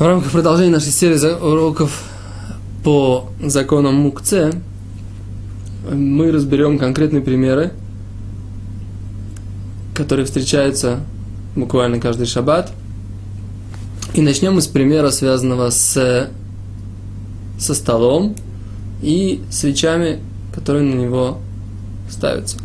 В рамках продолжения нашей серии уроков по законам Мукце мы разберем конкретные примеры, которые встречаются буквально каждый шаббат. И начнем мы с примера, связанного с, со столом и свечами, которые на него ставятся.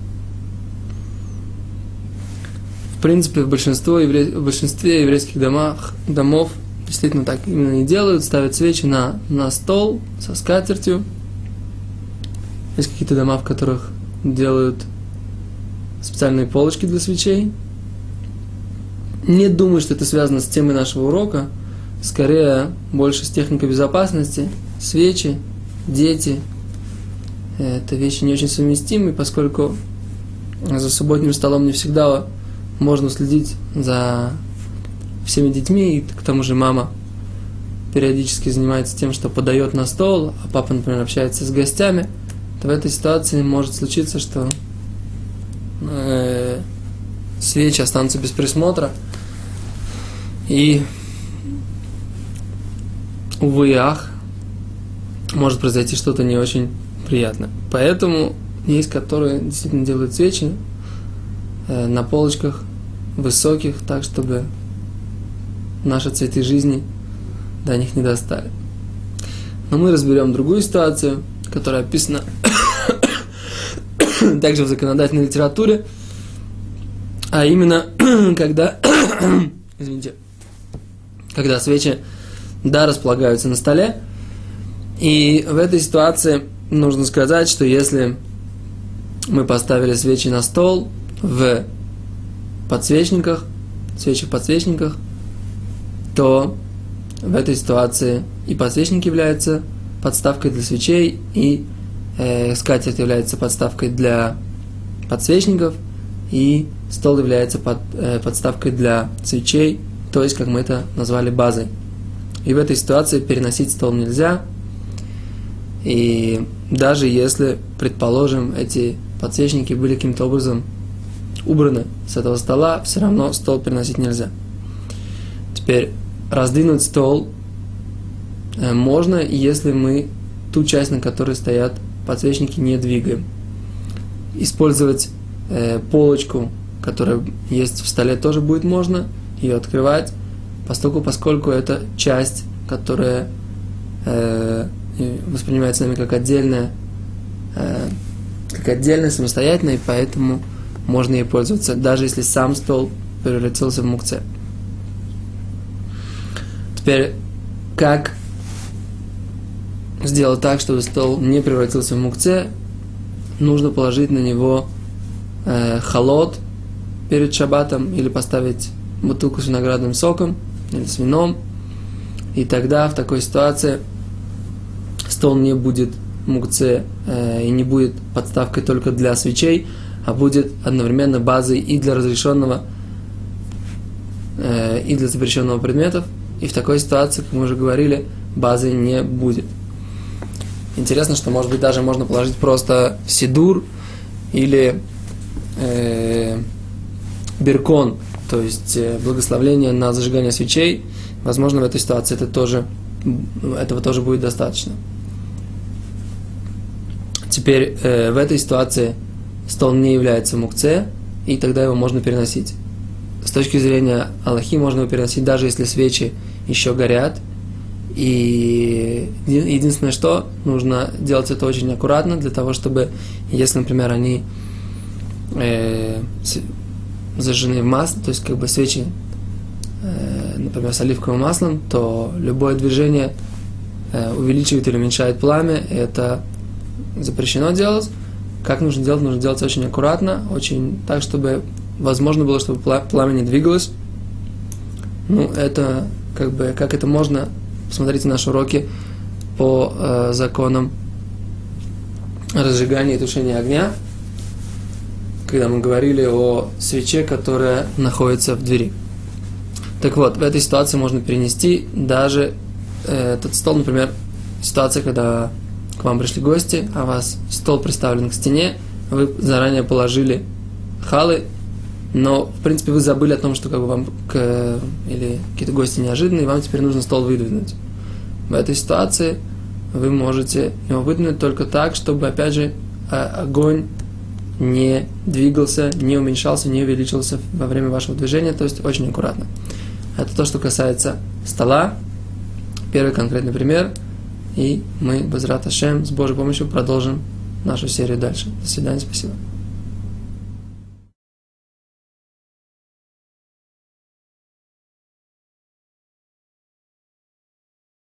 В принципе, в, большинство в большинстве еврейских домах, домов – действительно так именно и делают, ставят свечи на, на стол со скатертью. Есть какие-то дома, в которых делают специальные полочки для свечей. Не думаю, что это связано с темой нашего урока. Скорее, больше с техникой безопасности. Свечи, дети. Это вещи не очень совместимые, поскольку за субботним столом не всегда можно следить за всеми детьми, и к тому же мама периодически занимается тем, что подает на стол, а папа, например, общается с гостями, то в этой ситуации может случиться, что э, свечи останутся без присмотра. И, увы и ах, может произойти что-то не очень приятное. Поэтому есть, которые действительно делают свечи э, на полочках высоких, так, чтобы наши цветы жизни до них не достали. Но мы разберем другую ситуацию, которая описана также в законодательной литературе, а именно, когда, извините, когда свечи, да, располагаются на столе, и в этой ситуации нужно сказать, что если мы поставили свечи на стол в подсвечниках, свечи в подсвечниках, то в этой ситуации и подсвечник является подставкой для свечей, и э, скатерть является подставкой для подсвечников, и стол является под, э, подставкой для свечей, то есть, как мы это назвали, базой. И в этой ситуации переносить стол нельзя, и даже если, предположим, эти подсвечники были каким-то образом убраны с этого стола, все равно стол переносить нельзя. Теперь раздвинуть стол э, можно, если мы ту часть, на которой стоят подсвечники, не двигаем. Использовать э, полочку, которая есть в столе, тоже будет можно, ее открывать, поскольку, поскольку это часть, которая э, воспринимается нами как отдельная, как отдельная, самостоятельная, и поэтому можно ей пользоваться, даже если сам стол превратился в мукце. Теперь, как сделать так, чтобы стол не превратился в мукце, нужно положить на него э, холод перед шабатом или поставить бутылку с виноградным соком или с вином. И тогда в такой ситуации стол не будет мукце э, и не будет подставкой только для свечей, а будет одновременно базой и для разрешенного, э, и для запрещенного предметов – и в такой ситуации, как мы уже говорили, базы не будет. Интересно, что, может быть, даже можно положить просто сидур или э, биркон, то есть э, благословление на зажигание свечей. Возможно, в этой ситуации это тоже, этого тоже будет достаточно. Теперь э, в этой ситуации стол не является мукце, и тогда его можно переносить с точки зрения Аллахи можно его переносить, даже если свечи еще горят. И единственное, что нужно делать это очень аккуратно, для того, чтобы, если, например, они э, зажжены в масле, то есть как бы свечи, э, например, с оливковым маслом, то любое движение э, увеличивает или уменьшает пламя, это запрещено делать. Как нужно делать? Нужно делать очень аккуратно, очень так, чтобы возможно было, чтобы пламя не двигалось. Ну, это как бы, как это можно, посмотрите наши уроки по э, законам разжигания и тушения огня, когда мы говорили о свече, которая находится в двери. Так вот, в этой ситуации можно перенести даже э, этот стол, например, ситуация, когда к вам пришли гости, а вас стол приставлен к стене, вы заранее положили халы но, в принципе, вы забыли о том, что как бы вам к, или какие-то гости неожиданные, вам теперь нужно стол выдвинуть. В этой ситуации вы можете его выдвинуть только так, чтобы, опять же, огонь не двигался, не уменьшался, не увеличился во время вашего движения, то есть очень аккуратно. Это то, что касается стола. Первый конкретный пример. И мы, без Раташем, с Божьей помощью продолжим нашу серию дальше. До свидания, спасибо.